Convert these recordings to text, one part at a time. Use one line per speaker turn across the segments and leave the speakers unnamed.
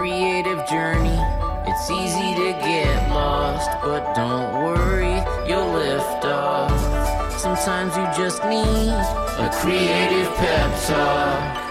creative journey. It's easy to get lost, but don't worry, you'll lift off. Sometimes you just need a creative pep talk.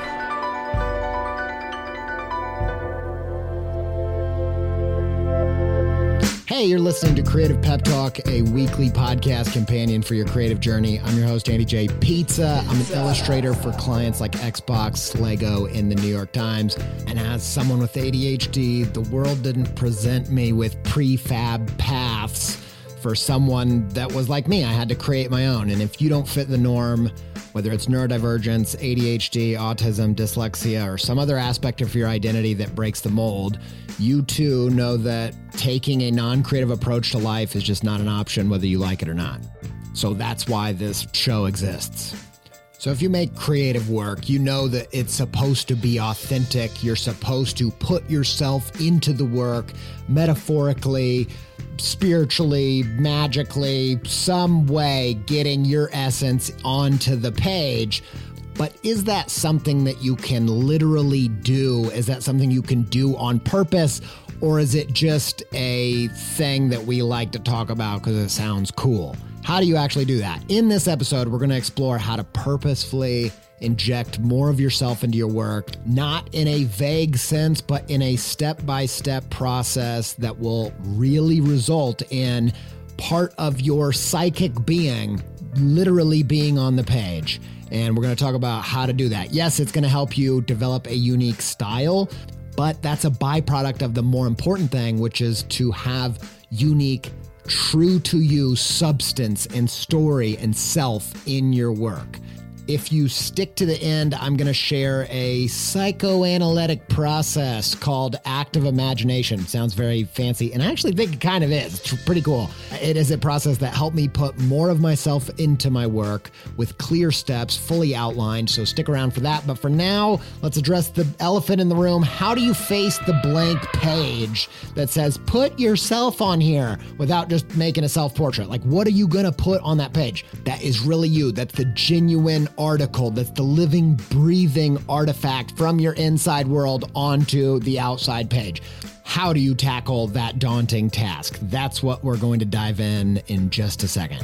Hey, you're listening to Creative Pep Talk, a weekly podcast companion for your creative journey. I'm your host, Andy J. Pizza. I'm an illustrator for clients like Xbox, Lego, in the New York Times. And as someone with ADHD, the world didn't present me with prefab paths for someone that was like me. I had to create my own. And if you don't fit the norm, whether it's neurodivergence, ADHD, autism, dyslexia, or some other aspect of your identity that breaks the mold, you too know that taking a non creative approach to life is just not an option, whether you like it or not. So that's why this show exists. So if you make creative work, you know that it's supposed to be authentic. You're supposed to put yourself into the work metaphorically, spiritually, magically, some way getting your essence onto the page. But is that something that you can literally do? Is that something you can do on purpose? Or is it just a thing that we like to talk about because it sounds cool? How do you actually do that? In this episode, we're going to explore how to purposefully inject more of yourself into your work, not in a vague sense, but in a step by step process that will really result in part of your psychic being literally being on the page. And we're going to talk about how to do that. Yes, it's going to help you develop a unique style, but that's a byproduct of the more important thing, which is to have unique, true to you substance and story and self in your work. If you stick to the end, I'm going to share a psychoanalytic process called active imagination. Sounds very fancy, and I actually think it kind of is. It's pretty cool. It is a process that helped me put more of myself into my work with clear steps, fully outlined. So stick around for that. But for now, let's address the elephant in the room. How do you face the blank page that says, put yourself on here without just making a self portrait? Like, what are you going to put on that page? That is really you. That's the genuine article that's the living, breathing artifact from your inside world onto the outside page. How do you tackle that daunting task? That's what we're going to dive in in just a second.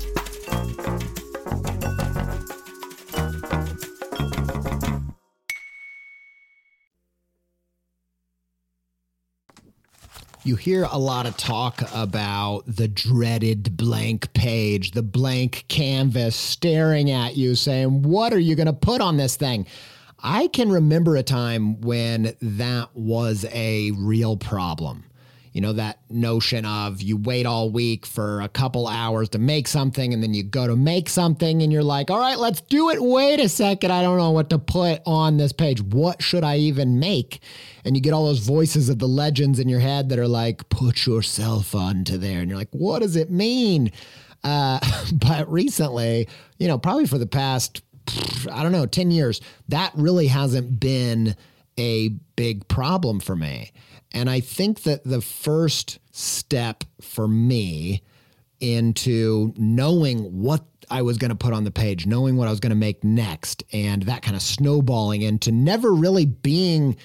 You hear a lot of talk about the dreaded blank page, the blank canvas staring at you saying, What are you going to put on this thing? I can remember a time when that was a real problem you know, that notion of you wait all week for a couple hours to make something and then you go to make something and you're like, all right, let's do it. Wait a second. I don't know what to put on this page. What should I even make? And you get all those voices of the legends in your head that are like, put yourself onto there. And you're like, what does it mean? Uh, but recently, you know, probably for the past, I don't know, 10 years, that really hasn't been a big problem for me. And I think that the first step for me into knowing what I was going to put on the page, knowing what I was going to make next, and that kind of snowballing into never really being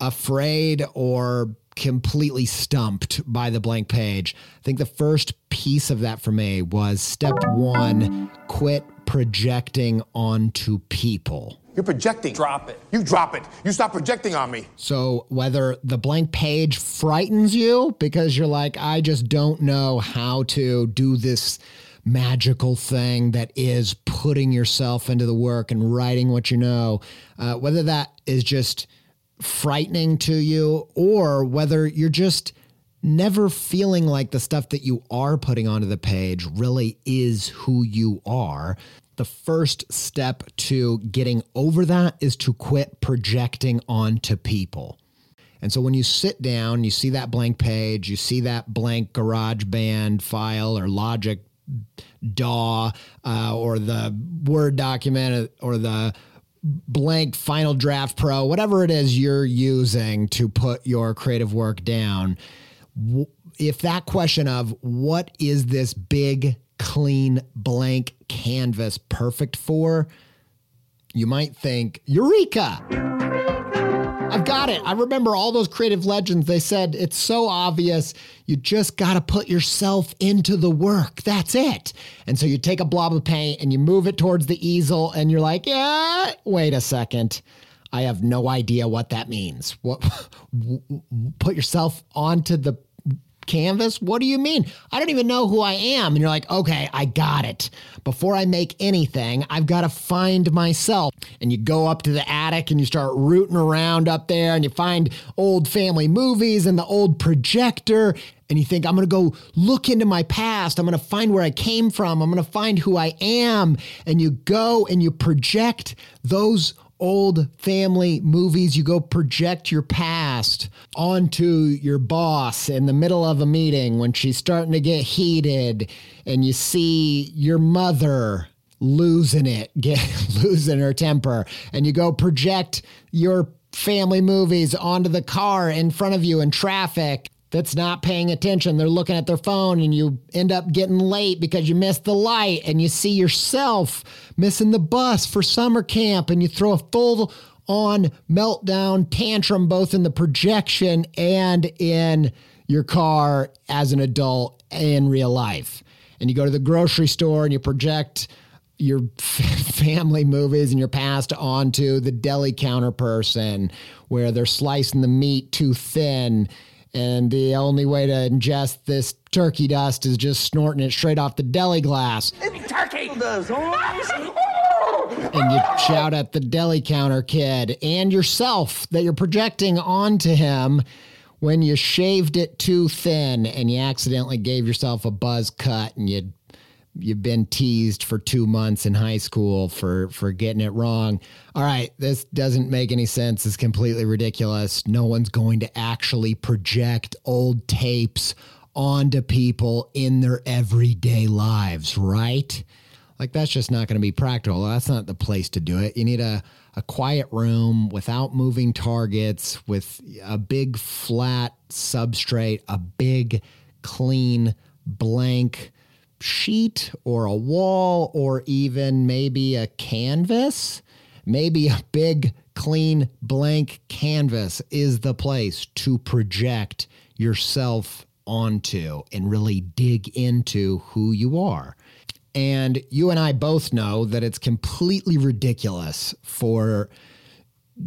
afraid or completely stumped by the blank page. I think the first piece of that for me was step one quit projecting onto people.
You're projecting.
Drop it.
You drop it. You stop projecting on me.
So, whether the blank page frightens you because you're like, I just don't know how to do this magical thing that is putting yourself into the work and writing what you know, uh, whether that is just frightening to you or whether you're just never feeling like the stuff that you are putting onto the page really is who you are the first step to getting over that is to quit projecting onto people. And so when you sit down, you see that blank page, you see that blank GarageBand file or Logic DAW uh, or the Word document or the blank Final Draft Pro, whatever it is you're using to put your creative work down. If that question of what is this big clean blank canvas perfect for, you might think, Eureka! I've got it. I remember all those creative legends. They said it's so obvious. You just got to put yourself into the work. That's it. And so you take a blob of paint and you move it towards the easel, and you're like, yeah, wait a second. I have no idea what that means. What put yourself onto the canvas? What do you mean? I don't even know who I am. And you're like, okay, I got it. Before I make anything, I've got to find myself. And you go up to the attic and you start rooting around up there and you find old family movies and the old projector. And you think, I'm going to go look into my past. I'm going to find where I came from. I'm going to find who I am. And you go and you project those old family movies, you go project your past onto your boss in the middle of a meeting when she's starting to get heated, and you see your mother losing it, get losing her temper, and you go project your family movies onto the car in front of you in traffic that's not paying attention. They're looking at their phone and you end up getting late because you missed the light and you see yourself missing the bus for summer camp and you throw a full on meltdown tantrum both in the projection and in your car as an adult in real life. And you go to the grocery store and you project your family movies and your past onto the deli counter person where they're slicing the meat too thin and the only way to ingest this turkey dust is just snorting it straight off the deli glass.
It's Turkey!
and you shout at the deli counter kid and yourself that you're projecting onto him when you shaved it too thin and you accidentally gave yourself a buzz cut and you you've been teased for two months in high school for for getting it wrong. All right, this doesn't make any sense. It's completely ridiculous. No one's going to actually project old tapes onto people in their everyday lives, right? Like that's just not going to be practical. That's not the place to do it. You need a a quiet room without moving targets with a big flat substrate, a big clean blank sheet or a wall or even maybe a canvas, maybe a big, clean, blank canvas is the place to project yourself onto and really dig into who you are. And you and I both know that it's completely ridiculous for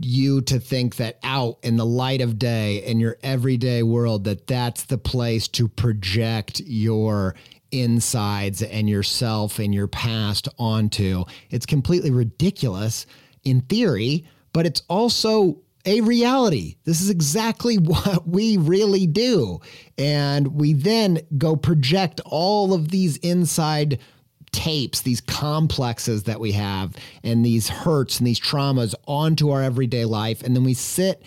you to think that out in the light of day in your everyday world that that's the place to project your insides and yourself and your past onto it's completely ridiculous in theory but it's also a reality. This is exactly what we really do. And we then go project all of these inside tapes, these complexes that we have, and these hurts and these traumas onto our everyday life. And then we sit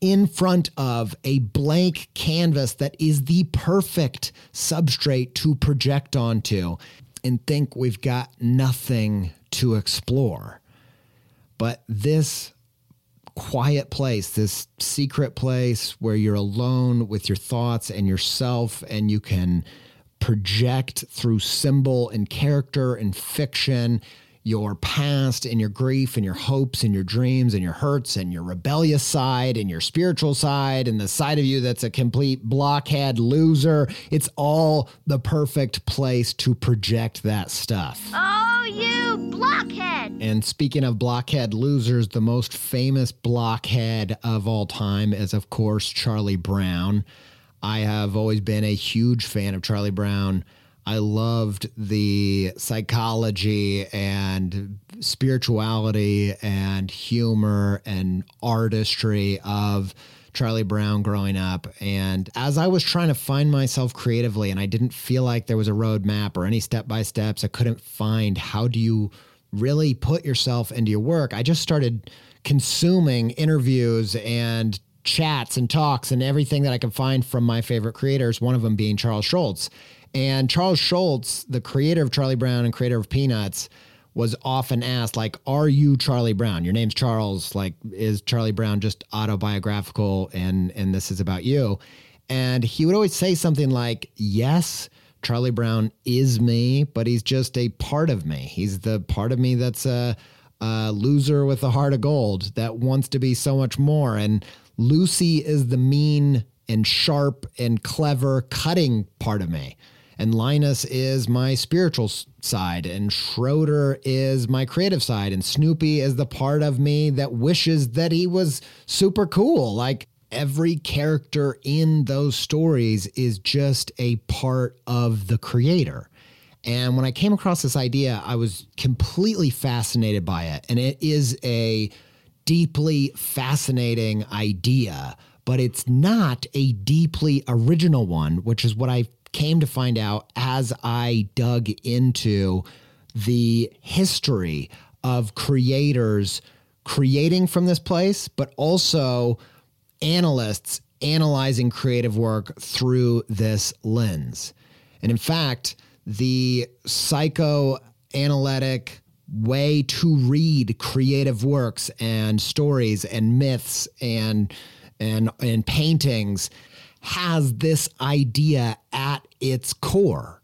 in front of a blank canvas that is the perfect substrate to project onto and think we've got nothing to explore. But this quiet place, this secret place where you're alone with your thoughts and yourself, and you can project through symbol and character and fiction your past and your grief and your hopes and your dreams and your hurts and your rebellious side and your spiritual side and the side of you that's a complete blockhead loser. It's all the perfect place to project that stuff.
Oh, you blockhead!
And speaking of blockhead losers, the most famous blockhead of all time is, of course, Charlie Brown. I have always been a huge fan of Charlie Brown. I loved the psychology and spirituality and humor and artistry of Charlie Brown growing up. And as I was trying to find myself creatively, and I didn't feel like there was a roadmap or any step by steps, I couldn't find how do you really put yourself into your work. I just started consuming interviews and chats and talks and everything that I could find from my favorite creators, one of them being Charles Schulz. And Charles Schulz, the creator of Charlie Brown and creator of Peanuts, was often asked, like, are you Charlie Brown? Your name's Charles. Like, is Charlie Brown just autobiographical and and this is about you? And he would always say something like, Yes, Charlie Brown is me, but he's just a part of me. He's the part of me that's a, a loser with a heart of gold that wants to be so much more. And Lucy is the mean and sharp and clever cutting part of me. And Linus is my spiritual side, and Schroeder is my creative side, and Snoopy is the part of me that wishes that he was super cool. Like every character in those stories is just a part of the creator. And when I came across this idea, I was completely fascinated by it. And it is a deeply fascinating idea, but it's not a deeply original one, which is what I came to find out as I dug into the history of creators creating from this place, but also analysts analyzing creative work through this lens. And in fact, the psychoanalytic way to read creative works and stories and myths and and and paintings has this idea at its core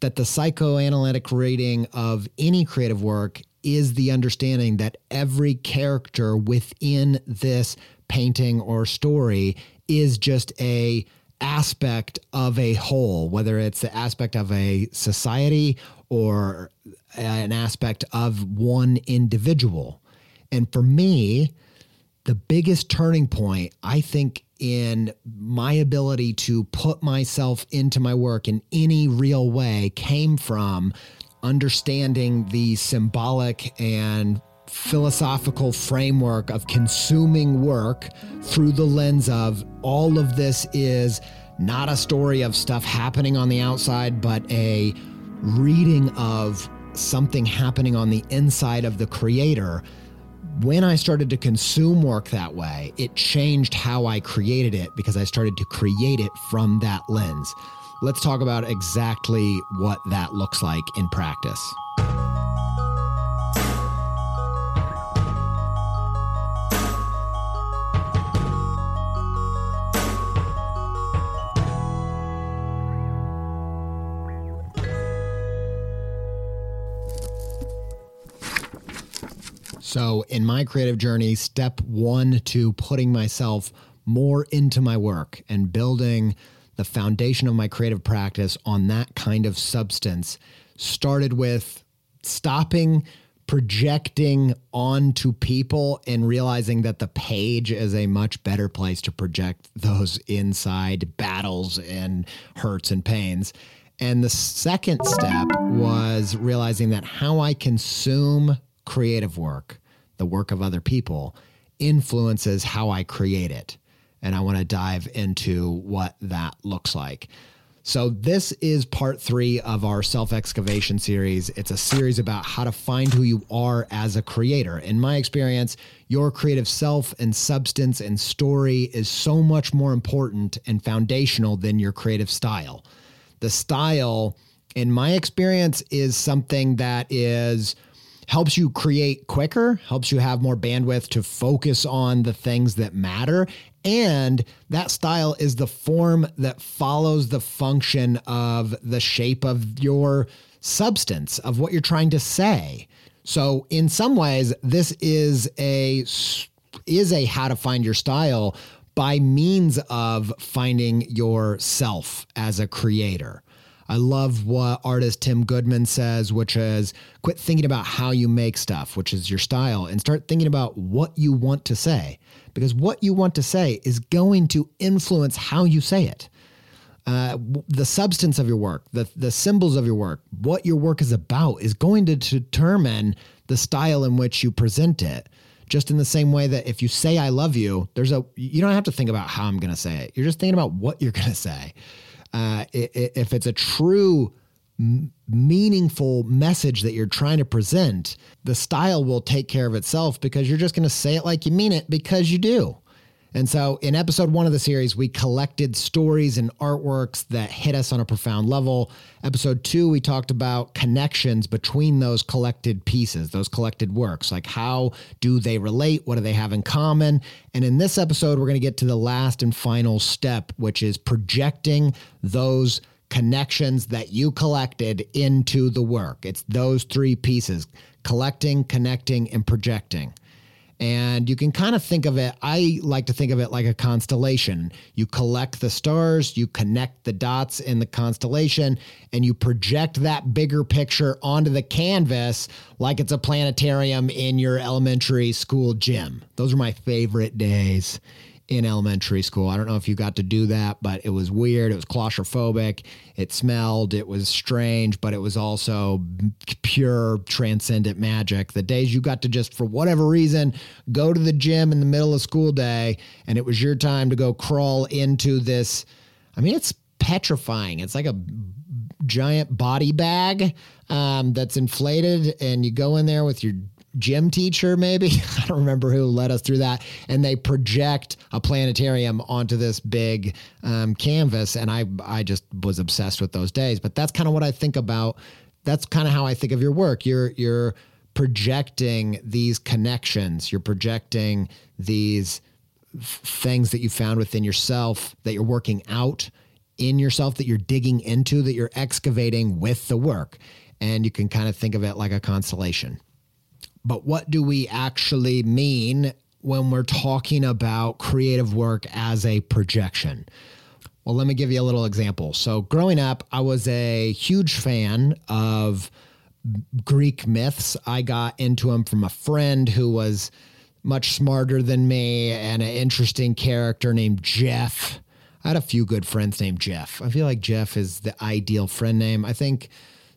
that the psychoanalytic reading of any creative work is the understanding that every character within this painting or story is just a aspect of a whole whether it's the aspect of a society or an aspect of one individual. And for me the biggest turning point i think in my ability to put myself into my work in any real way came from understanding the symbolic and philosophical framework of consuming work through the lens of all of this is not a story of stuff happening on the outside, but a reading of something happening on the inside of the creator when I started to consume work that way, it changed how I created it because I started to create it from that lens. Let's talk about exactly what that looks like in practice. So, in my creative journey, step one to putting myself more into my work and building the foundation of my creative practice on that kind of substance started with stopping projecting onto people and realizing that the page is a much better place to project those inside battles and hurts and pains. And the second step was realizing that how I consume creative work, the work of other people, influences how I create it. And I want to dive into what that looks like. So, this is part three of our self excavation series. It's a series about how to find who you are as a creator. In my experience, your creative self and substance and story is so much more important and foundational than your creative style. The style, in my experience, is something that is helps you create quicker, helps you have more bandwidth to focus on the things that matter. And that style is the form that follows the function of the shape of your substance, of what you're trying to say. So in some ways, this is a is a how to find your style by means of finding yourself as a creator. I love what artist Tim Goodman says, which is quit thinking about how you make stuff, which is your style, and start thinking about what you want to say. Because what you want to say is going to influence how you say it. Uh, the substance of your work, the, the symbols of your work, what your work is about is going to determine the style in which you present it. Just in the same way that if you say I love you, there's a you don't have to think about how I'm going to say it. You're just thinking about what you're going to say uh, if it's a true meaningful message that you're trying to present, the style will take care of itself because you're just going to say it like you mean it because you do. And so in episode one of the series, we collected stories and artworks that hit us on a profound level. Episode two, we talked about connections between those collected pieces, those collected works. Like how do they relate? What do they have in common? And in this episode, we're going to get to the last and final step, which is projecting those connections that you collected into the work. It's those three pieces collecting, connecting, and projecting. And you can kind of think of it, I like to think of it like a constellation. You collect the stars, you connect the dots in the constellation, and you project that bigger picture onto the canvas like it's a planetarium in your elementary school gym. Those are my favorite days in elementary school. I don't know if you got to do that, but it was weird. It was claustrophobic. It smelled. It was strange, but it was also pure transcendent magic. The days you got to just, for whatever reason, go to the gym in the middle of school day and it was your time to go crawl into this. I mean, it's petrifying. It's like a giant body bag um, that's inflated, and you go in there with your gym teacher, maybe. I don't remember who led us through that. And they project a planetarium onto this big um, canvas. And I, I just was obsessed with those days. But that's kind of what I think about. That's kind of how I think of your work. You're, you're projecting these connections, you're projecting these things that you found within yourself that you're working out in yourself, that you're digging into, that you're excavating with the work. And you can kind of think of it like a constellation. But what do we actually mean when we're talking about creative work as a projection? Well, let me give you a little example. So, growing up, I was a huge fan of Greek myths. I got into them from a friend who was much smarter than me and an interesting character named Jeff. I had a few good friends named Jeff. I feel like Jeff is the ideal friend name. I think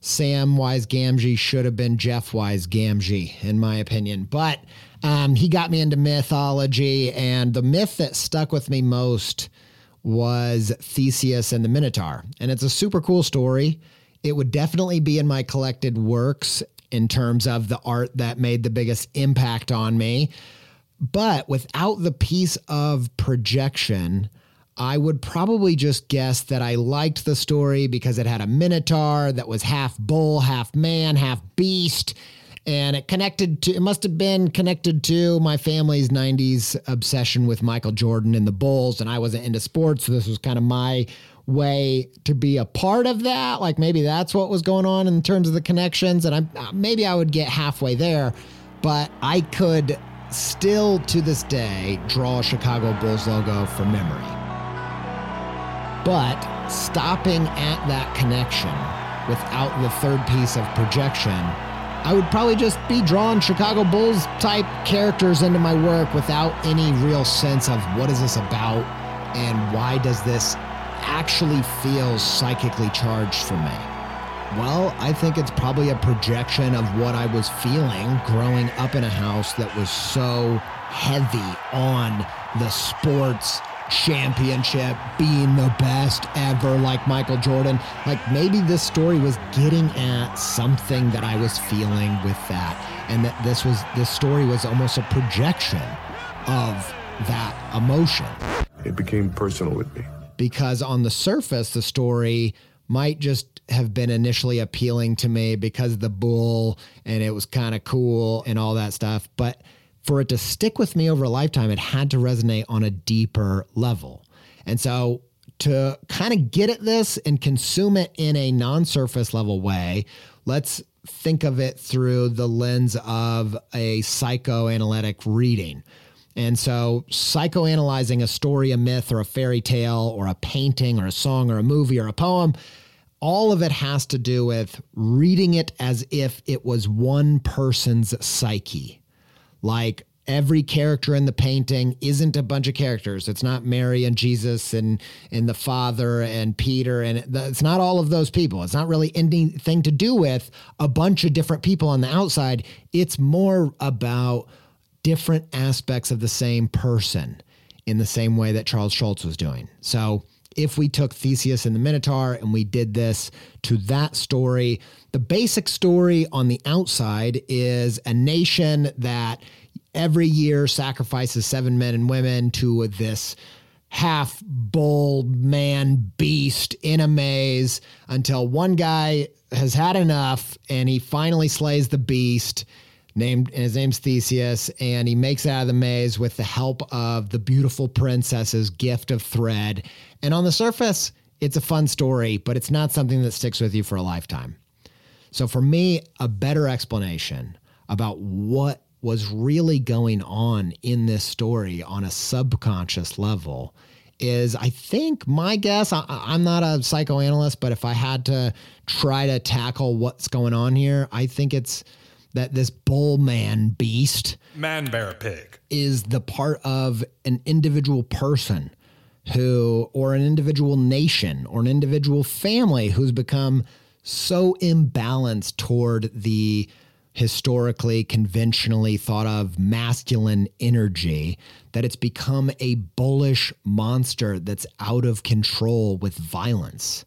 Samwise Gamgee should have been Jeff Wise Gamgee, in my opinion. But um, he got me into mythology, and the myth that stuck with me most was Theseus and the Minotaur. And it's a super cool story. It would definitely be in my collected works in terms of the art that made the biggest impact on me. But without the piece of projection, I would probably just guess that I liked the story because it had a minotaur that was half bull, half man, half beast. And it connected to, it must have been connected to my family's 90s obsession with Michael Jordan and the Bulls. And I wasn't into sports. So this was kind of my way to be a part of that. Like maybe that's what was going on in terms of the connections. And I uh, maybe I would get halfway there, but I could still to this day draw a Chicago Bulls logo from memory. But stopping at that connection without the third piece of projection I would probably just be drawing Chicago Bulls type characters into my work without any real sense of what is this about and why does this actually feel psychically charged for me. Well, I think it's probably a projection of what I was feeling growing up in a house that was so heavy on the sports championship, being the best ever, like Michael Jordan. Like maybe this story was getting at something that I was feeling with that, and that this was this story was almost a projection of that emotion.
It became personal with me
because on the surface, the story might just have been initially appealing to me because the bull and it was kind of cool and all that stuff, but for it to stick with me over a lifetime, it had to resonate on a deeper level. And so to kind of get at this and consume it in a non surface level way, let's think of it through the lens of a psychoanalytic reading. And so, psychoanalyzing a story, a myth, or a fairy tale, or a painting, or a song, or a movie, or a poem, all of it has to do with reading it as if it was one person's psyche. Like every character in the painting isn't a bunch of characters. It's not Mary and Jesus and and the Father and Peter and it's not all of those people. It's not really anything to do with a bunch of different people on the outside. It's more about different aspects of the same person in the same way that Charles Schulz was doing. So if we took Theseus and the Minotaur and we did this to that story, the basic story on the outside is a nation that every year sacrifices seven men and women to this half bull man beast in a maze until one guy has had enough and he finally slays the beast named and his name's Theseus, and he makes out of the maze with the help of the beautiful princess's gift of thread. And on the surface, it's a fun story, but it's not something that sticks with you for a lifetime. So for me, a better explanation about what was really going on in this story on a subconscious level is I think my guess, I, am not a psychoanalyst, but if I had to try to tackle what's going on here, I think it's that this bull man beast,
man bear pig,
is the part of an individual person who, or an individual nation, or an individual family who's become so imbalanced toward the historically conventionally thought of masculine energy that it's become a bullish monster that's out of control with violence.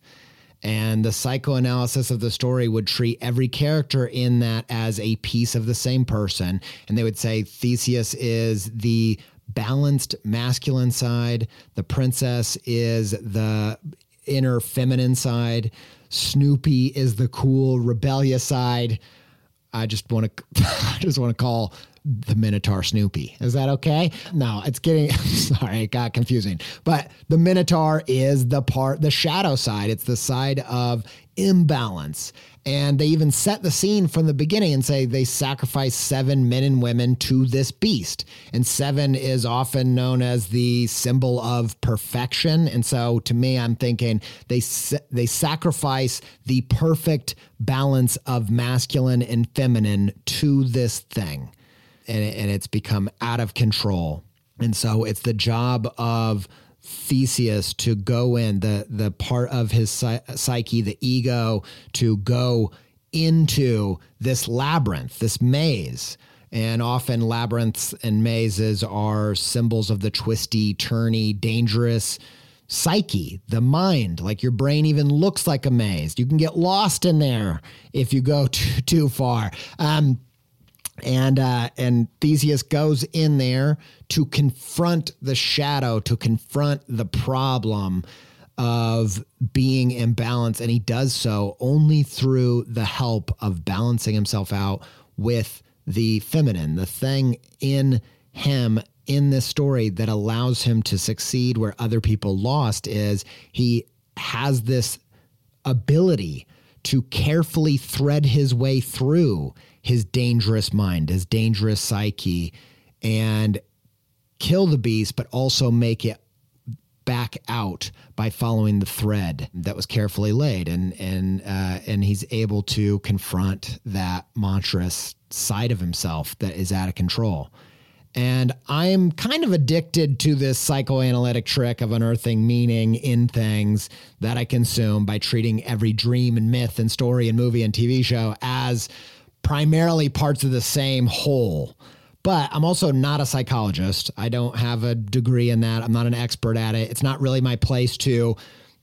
And the psychoanalysis of the story would treat every character in that as a piece of the same person. And they would say Theseus is the balanced masculine side, the princess is the inner feminine side, Snoopy is the cool rebellious side. I just want to I just want to call the Minotaur Snoopy. Is that okay? No, it's getting sorry, it got confusing. But the Minotaur is the part, the shadow side. It's the side of imbalance. And they even set the scene from the beginning and say they sacrifice seven men and women to this beast. And seven is often known as the symbol of perfection. And so to me, I'm thinking they they sacrifice the perfect balance of masculine and feminine to this thing and, and it's become out of control. And so it's the job of Theseus to go in the the part of his psyche, the ego, to go into this labyrinth, this maze. And often labyrinths and mazes are symbols of the twisty, turny, dangerous psyche, the mind. Like your brain even looks like a maze. You can get lost in there if you go too, too far. Um, and uh, and Theseus goes in there to confront the shadow, to confront the problem of being imbalanced, and he does so only through the help of balancing himself out with the feminine, the thing in him in this story that allows him to succeed where other people lost is he has this ability to carefully thread his way through his dangerous mind, his dangerous psyche, and kill the beast, but also make it back out by following the thread that was carefully laid, and and uh, and he's able to confront that monstrous side of himself that is out of control. And I'm kind of addicted to this psychoanalytic trick of unearthing meaning in things that I consume by treating every dream and myth and story and movie and TV show as primarily parts of the same whole. But I'm also not a psychologist. I don't have a degree in that. I'm not an expert at it. It's not really my place to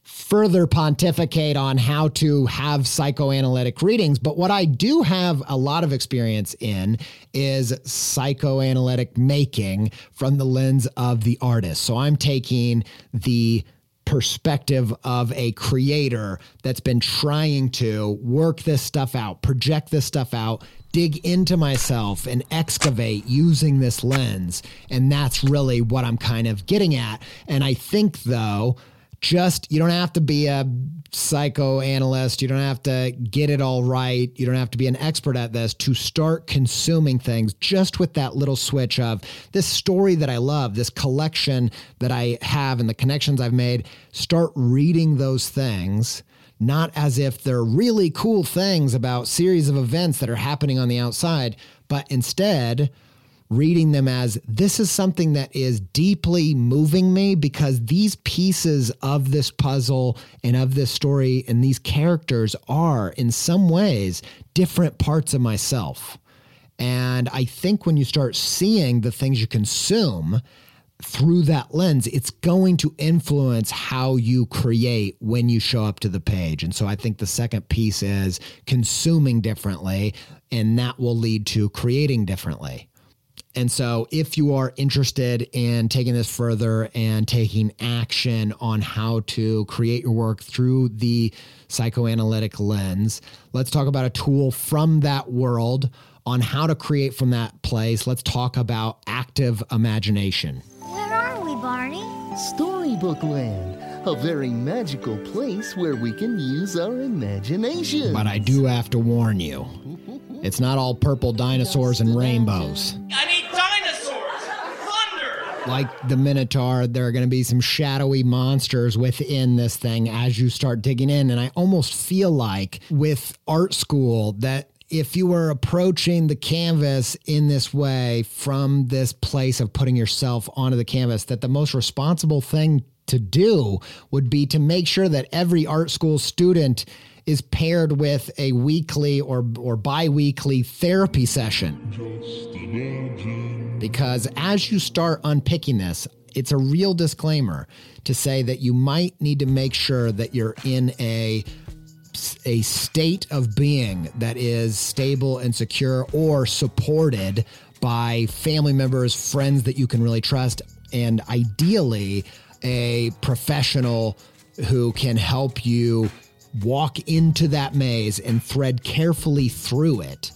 further pontificate on how to have psychoanalytic readings. But what I do have a lot of experience in is psychoanalytic making from the lens of the artist. So I'm taking the perspective of a creator that's been trying to work this stuff out, project this stuff out, dig into myself and excavate using this lens. And that's really what I'm kind of getting at. And I think, though, just you don't have to be a psychoanalyst you don't have to get it all right. You don't have to be an expert at this to start consuming things just with that little switch of this story that i love this collection that i have and the connections i've made. Start reading those things not as if they're really cool things about series of events that are happening on the outside but instead reading them as this is something that is deeply moving me because these pieces of this puzzle and of this story and these characters are in some ways different parts of myself. And I think when you start seeing the things you consume through that lens, it's going to influence how you create when you show up to the page. And so I think the second piece is consuming differently, and that will lead to creating differently. And so, if you are interested in taking this further and taking action on how to create your work through the psychoanalytic lens, let's talk about a tool from that world on how to create from that place. Let's talk about active imagination.
Where are we, Barney?
Storybook Land, a very magical place where we can use our imagination.
But I do have to warn you it's not all purple dinosaurs and rainbows.
I need dinosaurs! Thunder!
like the Minotaur, there are going to be some shadowy monsters within this thing as you start digging in. And I almost feel like with art school that if you were approaching the canvas in this way from this place of putting yourself onto the canvas, that the most responsible thing to do would be to make sure that every art school student is paired with a weekly or or bi-weekly therapy session. Because as you start unpicking this, it's a real disclaimer to say that you might need to make sure that you're in a a state of being that is stable and secure or supported by family members, friends that you can really trust, and ideally a professional who can help you walk into that maze and thread carefully through it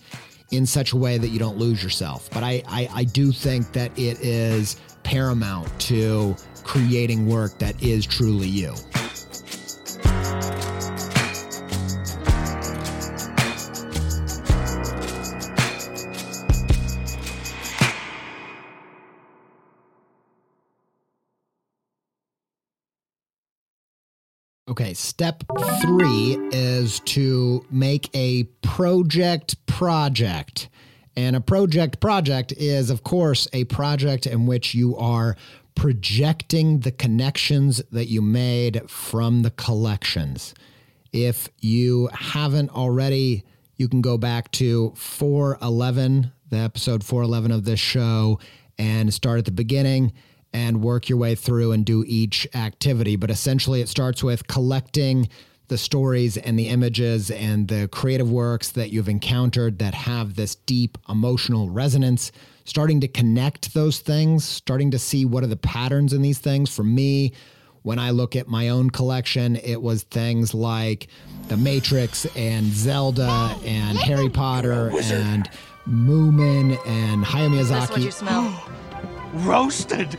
in such a way that you don't lose yourself. But I, I, I do think that it is paramount to creating work that is truly you. Okay, step three is to make a project project. And a project project is, of course, a project in which you are projecting the connections that you made from the collections. If you haven't already, you can go back to 411, the episode 411 of this show, and start at the beginning and work your way through and do each activity. But essentially, it starts with collecting the stories and the images and the creative works that you've encountered that have this deep emotional resonance, starting to connect those things, starting to see what are the patterns in these things. For me, when I look at my own collection, it was things like The Matrix and Zelda and Harry Potter and Moomin and Hayao
That's what you
Miyazaki.
Roasted!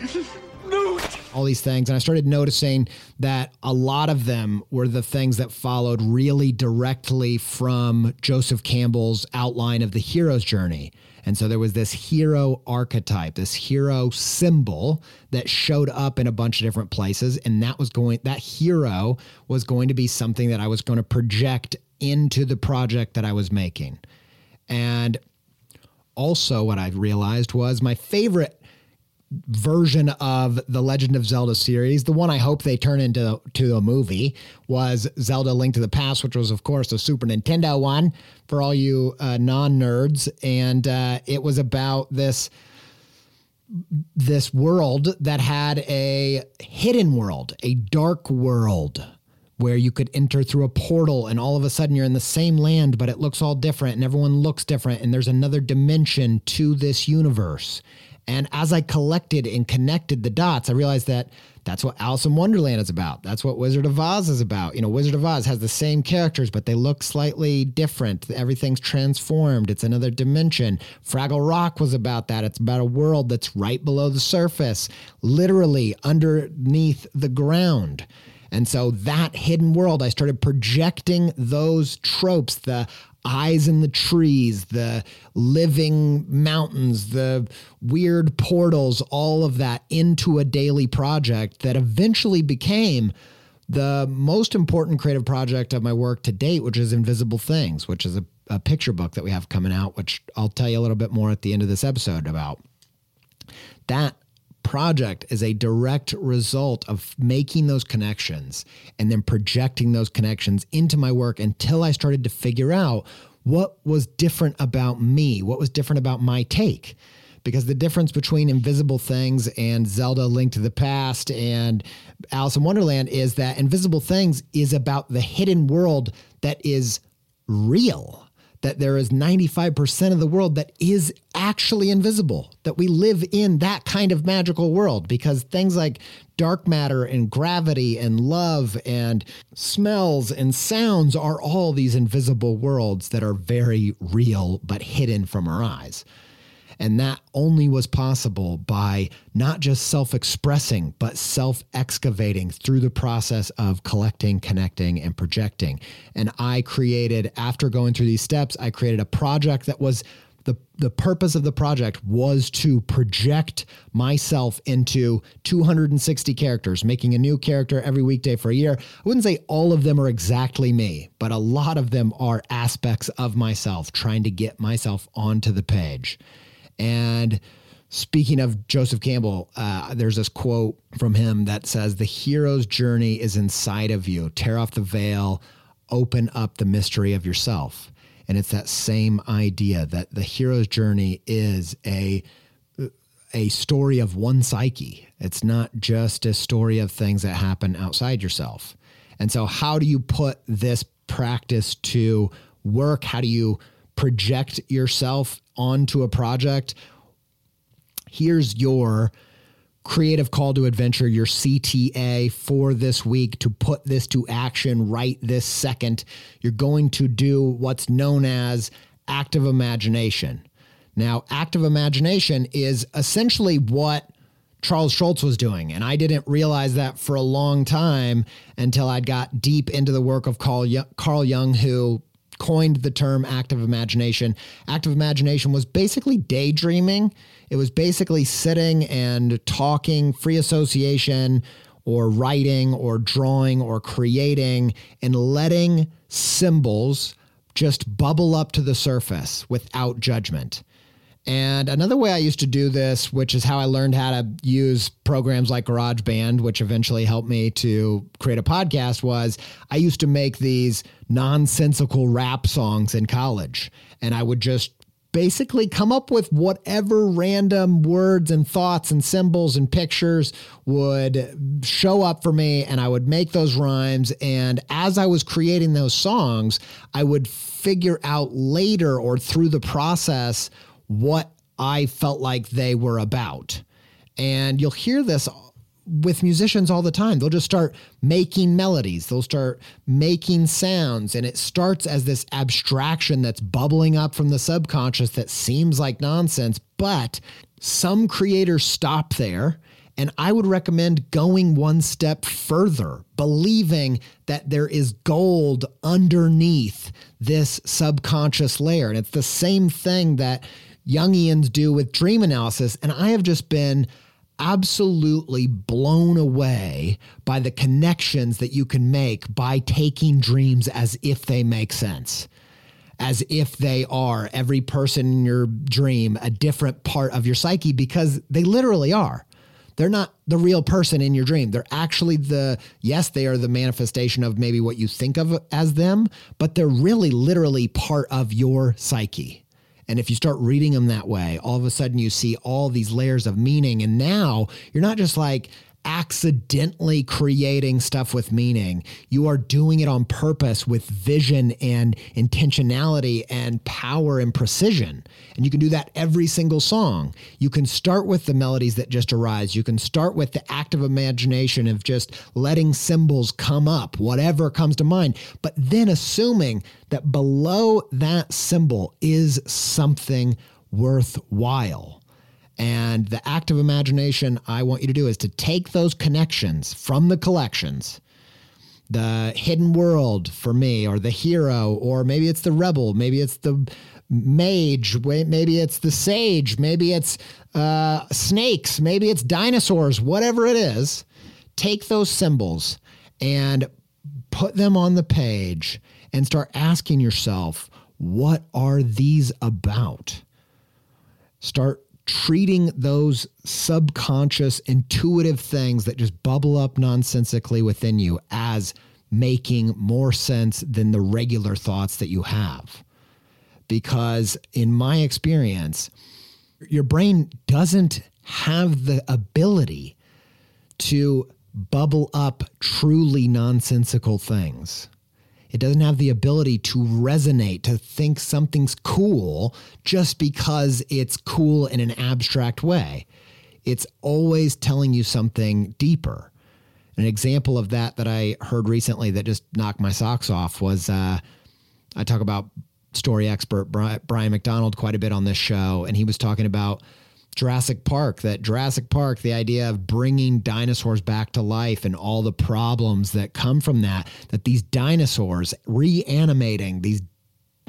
All these things. And I started noticing that a lot of them were the things that followed really directly from Joseph Campbell's outline of the hero's journey. And so there was this hero archetype, this hero symbol that showed up in a bunch of different places. And that was going, that hero was going to be something that I was going to project into the project that I was making. And also, what I realized was my favorite version of the Legend of Zelda series, the one I hope they turn into to a movie, was Zelda Link to the Past, which was, of course, the Super Nintendo one for all you uh, non nerds. And uh, it was about this this world that had a hidden world, a dark world where you could enter through a portal and all of a sudden you're in the same land but it looks all different and everyone looks different and there's another dimension to this universe and as I collected and connected the dots, I realized that that's what Alice in Wonderland is about. That's what Wizard of Oz is about. You know, Wizard of Oz has the same characters, but they look slightly different. Everything's transformed. It's another dimension. Fraggle Rock was about that. It's about a world that's right below the surface, literally underneath the ground. And so that hidden world, I started projecting those tropes, the eyes in the trees, the living mountains, the weird portals, all of that into a daily project that eventually became the most important creative project of my work to date, which is Invisible Things, which is a, a picture book that we have coming out, which I'll tell you a little bit more at the end of this episode about. That project is a direct result of making those connections and then projecting those connections into my work until I started to figure out what was different about me, what was different about my take. Because the difference between Invisible Things and Zelda Link to the Past and Alice in Wonderland is that Invisible Things is about the hidden world that is real that there is 95% of the world that is actually invisible, that we live in that kind of magical world because things like dark matter and gravity and love and smells and sounds are all these invisible worlds that are very real but hidden from our eyes. And that only was possible by not just self expressing, but self excavating through the process of collecting, connecting, and projecting. And I created, after going through these steps, I created a project that was the, the purpose of the project was to project myself into 260 characters, making a new character every weekday for a year. I wouldn't say all of them are exactly me, but a lot of them are aspects of myself, trying to get myself onto the page. And speaking of Joseph Campbell, uh, there's this quote from him that says, The hero's journey is inside of you. Tear off the veil, open up the mystery of yourself. And it's that same idea that the hero's journey is a a story of one psyche. It's not just a story of things that happen outside yourself. And so how do you put this practice to work? How do you project yourself onto a project, here's your creative call to adventure, your CTA for this week to put this to action right this second. You're going to do what's known as active imagination. Now, active imagination is essentially what Charles Schulz was doing. And I didn't realize that for a long time until I got deep into the work of Carl Jung, who coined the term active imagination. Active imagination was basically daydreaming. It was basically sitting and talking, free association, or writing, or drawing, or creating, and letting symbols just bubble up to the surface without judgment. And another way I used to do this, which is how I learned how to use programs like GarageBand, which eventually helped me to create a podcast, was I used to make these nonsensical rap songs in college. And I would just basically come up with whatever random words and thoughts and symbols and pictures would show up for me and I would make those rhymes and as I was creating those songs I would figure out later or through the process what I felt like they were about. And you'll hear this with musicians all the time. They'll just start making melodies, they'll start making sounds, and it starts as this abstraction that's bubbling up from the subconscious that seems like nonsense. But some creators stop there. And I would recommend going one step further, believing that there is gold underneath this subconscious layer. And it's the same thing that Jungians do with dream analysis. And I have just been absolutely blown away by the connections that you can make by taking dreams as if they make sense. As if they are every person in your dream, a different part of your psyche, because they literally are. They're not the real person in your dream. They're actually the, yes, they are the manifestation of maybe what you think of as them, but they're really literally part of your psyche. And if you start reading them that way, all of a sudden you see all these layers of meaning. And now you're not just like, accidentally creating stuff with meaning. You are doing it on purpose with vision and intentionality and power and precision. And you can do that every single song. You can start with the melodies that just arise. You can start with the active imagination of just letting symbols come up, whatever comes to mind, but then assuming that below that symbol is something worthwhile and the act of imagination I want you to do is to take those connections from the collections, the hidden world for me, or the hero, or maybe it's the rebel, maybe it's the mage, maybe it's the sage, maybe it's uh, snakes, maybe it's dinosaurs, whatever it is. Take those symbols and put them on the page and start asking yourself, what are these about? Start treating those subconscious, intuitive things that just bubble up nonsensically within you as making more sense than the regular thoughts that you have. Because in my experience, your brain doesn't have the ability to bubble up truly nonsensical things. It doesn't have the ability to resonate, to think something's cool just because it's cool in an abstract way. It's always telling you something deeper. An example of that that I heard recently that just knocked my socks off was uh, I talk about story expert Brian McDonald quite a bit on this show, and he was talking about Jurassic Park, that Jurassic Park, the idea of bringing dinosaurs back to life and all the problems that come from that, that these dinosaurs reanimating these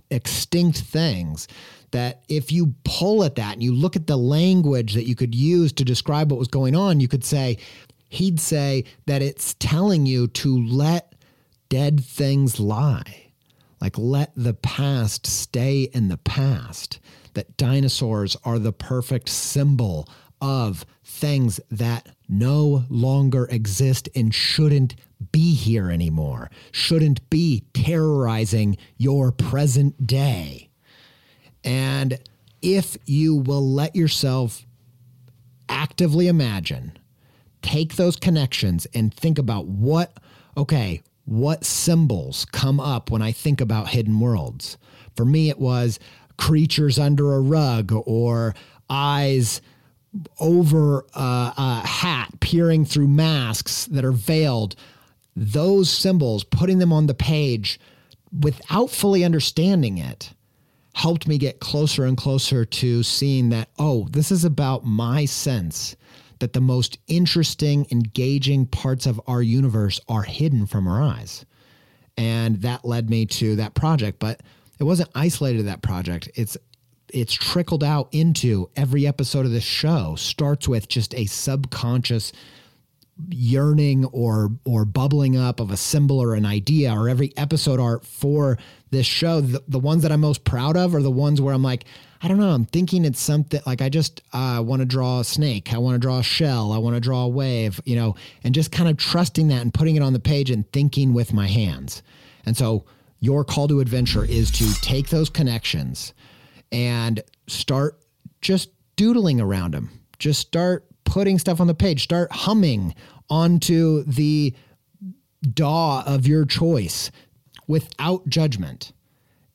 extinct things, that if you pull at that and you look at the language that you could use to describe what was going on, you could say, he'd say that it's telling you to let dead things lie. Like let the past stay in the past that dinosaurs are the perfect symbol of things that no longer exist and shouldn't be here anymore, shouldn't be terrorizing your present day. And if you will let yourself actively imagine, take those connections and think about what, okay, what symbols come up when I think about hidden worlds? For me, it was creatures under a rug or eyes over a, hat peering through masks that are veiled. Those symbols, putting them on the page without fully understanding it, helped me get closer and closer to seeing that, oh, this is about my sense that the most interesting, engaging parts of our universe are hidden from our eyes. And that led me to that project. But it wasn't isolated to that project. It's it's trickled out into every episode of this show. Starts with just a subconscious yearning or or bubbling up of a symbol or an idea or every episode art for this show the, the ones that i'm most proud of are the ones where i'm like i don't know i'm thinking it's something like i just uh, want to draw a snake i want to draw a shell i want to draw a wave you know and just kind of trusting that and putting it on the page and thinking with my hands and so your call to adventure is to take those connections and start just doodling around them. Just start putting stuff on the page, start humming onto the DAW of your choice without judgment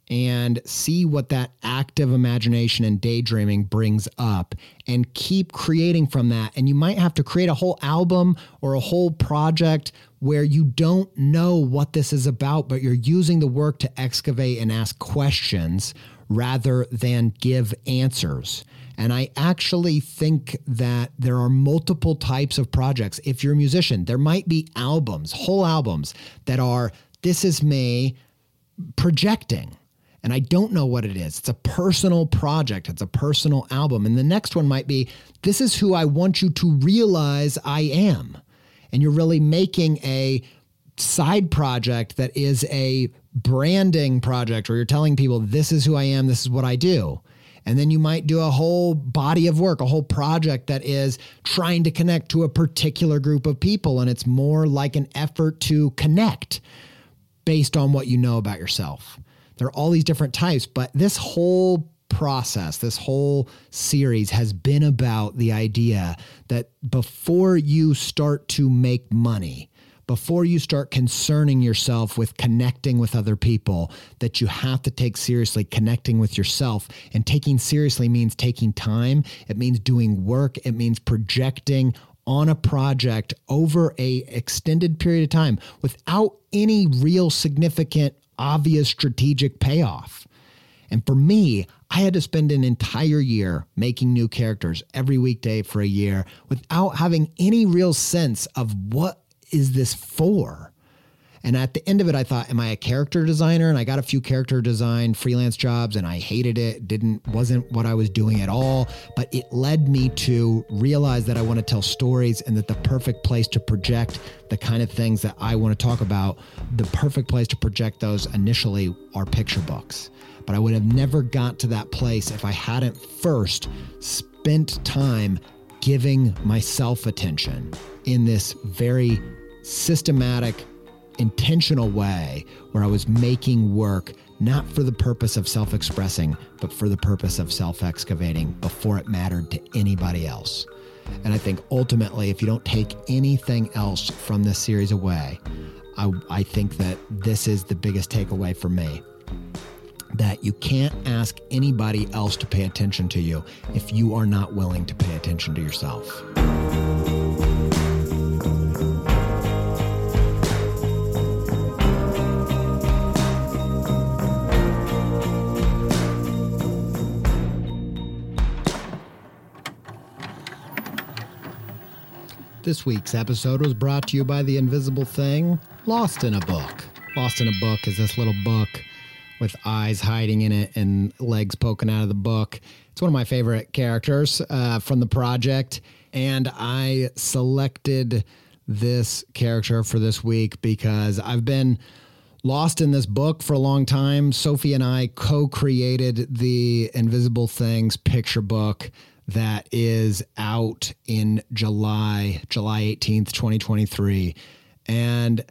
and see what that active imagination and daydreaming brings up and keep creating from that. And you might have to create a whole album or a whole project where you don't know what this is about, but you're using the work to excavate and ask questions rather than give answers. And I actually think that there are multiple types of projects. If you're a musician, there might be albums, whole albums that are, this is me projecting and I don't know what it is. It's a personal project, it's a personal album. And the next one might be this is who I want you to realize I am. And you're really making a side project that is a branding project where you're telling people this is who I am, this is what I do. And then you might do a whole body of work, a whole project that is trying to connect to a particular group of people. And it's more like an effort to connect based on what you know about yourself. There are all these different types, but this whole process, this whole series has been about the idea that before you start to make money, before you start concerning yourself with connecting with other people, that you have to take seriously connecting with yourself. And taking seriously means taking time, it means doing work, it means projecting on a project over a extended period of time without any real significant obvious strategic payoff. And for me, I had to spend an entire year making new characters every weekday for a year without having any real sense of what is this for? And at the end of it, I thought, am I a character designer? And I got a few character design freelance jobs and I hated it. Didn't wasn't what I was doing at all. But it led me to realize that I want to tell stories and that the perfect place to project the kind of things that I want to talk about, the perfect place to project those initially are picture books. But I would have never got to that place if I hadn't first spent time giving myself attention in this very systematic, intentional way where I was making work not for the purpose of self expressing, but for the purpose of self excavating before it mattered to anybody else. And I think ultimately, if you don't take anything else from this series away, I, I think that this is the biggest takeaway for me that you can't ask anybody else to pay attention to you if you are not willing to pay attention to yourself. This week's episode was brought to you by The Invisible Thing Lost in a Book. Lost in a Book is this little book with eyes hiding in it and legs poking out of the book. It's one of my favorite characters uh, from the project. And I selected this character for this week because I've been lost in this book for a long time. Sophie and I co created the Invisible Things picture book that is out in July, July 18th, 2023. And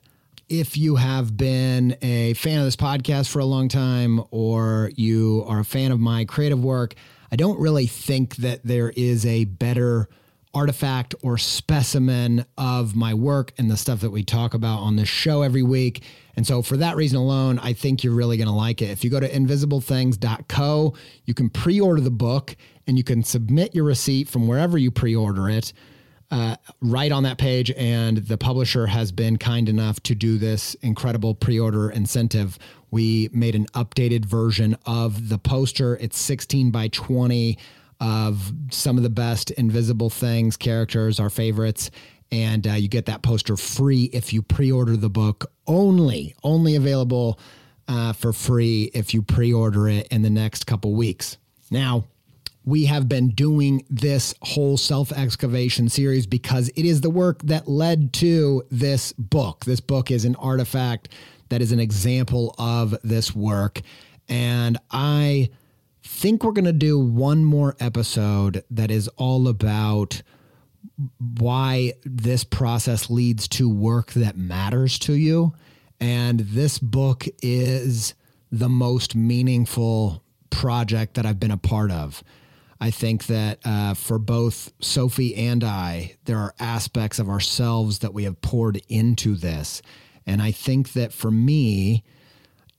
if you have been a fan of this podcast for a long time or you are a fan of my creative work, I don't really think that there is a better artifact or specimen of my work and the stuff that we talk about on this show every week. And so, for that reason alone, I think you're really going to like it. If you go to invisiblethings.co, you can pre order the book and you can submit your receipt from wherever you pre order it. Uh, right on that page, and the publisher has been kind enough to do this incredible pre order incentive. We made an updated version of the poster. It's 16 by 20 of some of the best invisible things characters, our favorites. And uh, you get that poster free if you pre order the book only, only available uh, for free if you pre order it in the next couple weeks. Now, we have been doing this whole self excavation series because it is the work that led to this book. This book is an artifact that is an example of this work. And I think we're going to do one more episode that is all about why this process leads to work that matters to you. And this book is the most meaningful project that I've been a part of. I think that uh, for both Sophie and I, there are aspects of ourselves that we have poured into this. And I think that for me,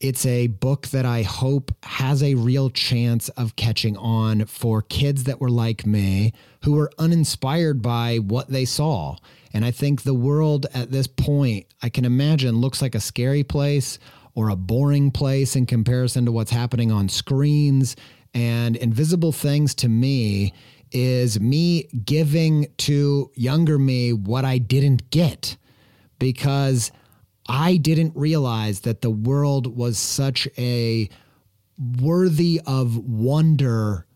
it's a book that I hope has a real chance of catching on for kids that were like me, who were uninspired by what they saw. And I think the world at this point, I can imagine, looks like a scary place or a boring place in comparison to what's happening on screens and invisible things to me is me giving to younger me what I didn't get because I didn't realize that the world was such a worthy of wonder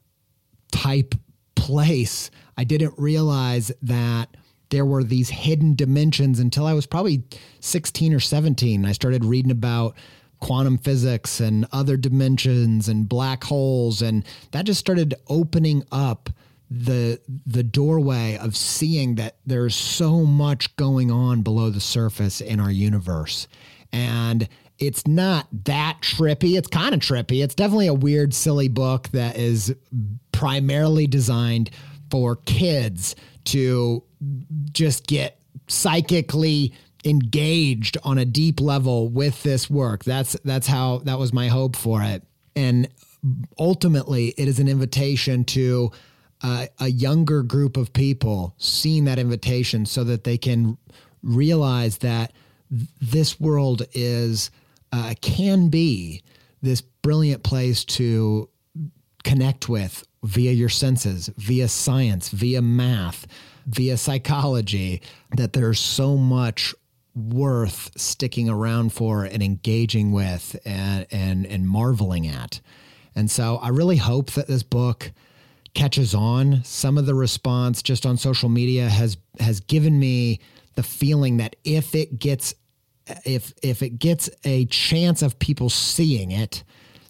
type place. I didn't realize that there were these hidden dimensions until I was probably 16 or 17. I started reading about quantum physics and other dimensions and black holes and that just started opening up the the doorway of seeing that there's so much going on below the surface in our universe. And it's not that trippy. It's kind of trippy. It's definitely a weird silly book that is primarily designed for kids to just get psychically engaged on a deep level with this work. That's that's how that was my hope for it. And ultimately it is an invitation to uh, a younger group of people seeing that invitation so that they can realize that th- this world is uh, can be this brilliant place to connect with via your senses, via science, via math, via psychology, that there's so much worth sticking around for and engaging with and and and marveling at. And so I really hope that this book catches on. Some of the response just on social media has has given me the feeling that if it gets if if it gets a chance of people seeing it,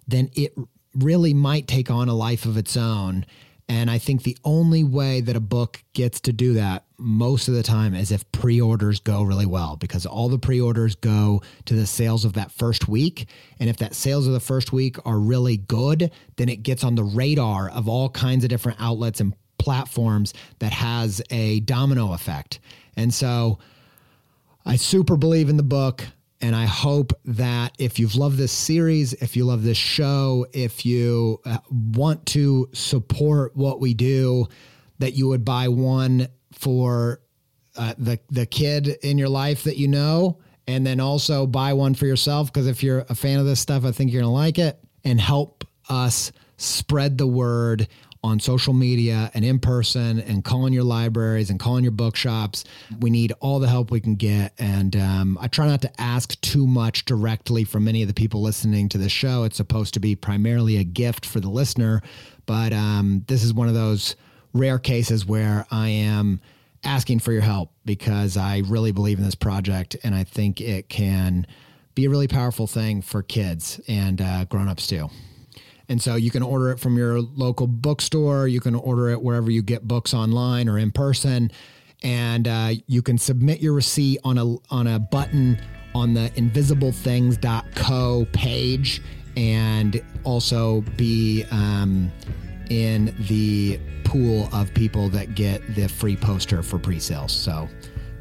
then it really might take on a life of its own. And I think the only way that a book gets to do that most of the time is if pre orders go really well, because all the pre orders go to the sales of that first week. And if that sales of the first week are really good, then it gets on the radar of all kinds of different outlets and platforms that has a domino effect. And so I super believe in the book. And I hope that if you've loved this series, if you love this show, if you uh, want to support what we do, that you would buy one for uh, the the kid in your life that you know, and then also buy one for yourself because if you're a fan of this stuff, I think you're gonna like it, and help us spread the word on social media and in person and calling your libraries and calling your bookshops. We need all the help we can get. And um, I try not to ask too much directly from many of the people listening to the show. It's supposed to be primarily a gift for the listener. But um, this is one of those rare cases where I am asking for your help because I really believe in this project and I think it can be a really powerful thing for kids and uh, grown-ups too. And so you can order it from your local bookstore. You can order it wherever you get books online or in person. And uh, you can submit your receipt on a on a button on the invisiblethings.co page and also be um, in the pool of people that get the free poster for pre-sales. So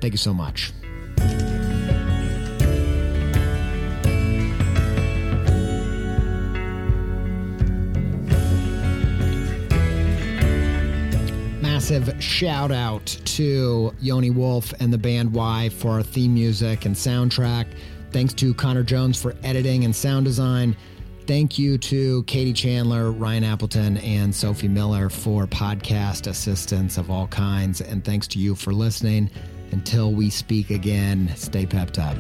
thank you so much. massive shout out to Yoni Wolf and the band WHY? for our theme music and soundtrack. Thanks to Connor Jones for editing and sound design. Thank you to Katie Chandler, Ryan Appleton, and Sophie Miller for podcast assistance of all kinds. And thanks to you for listening. Until we speak again, stay pepped up.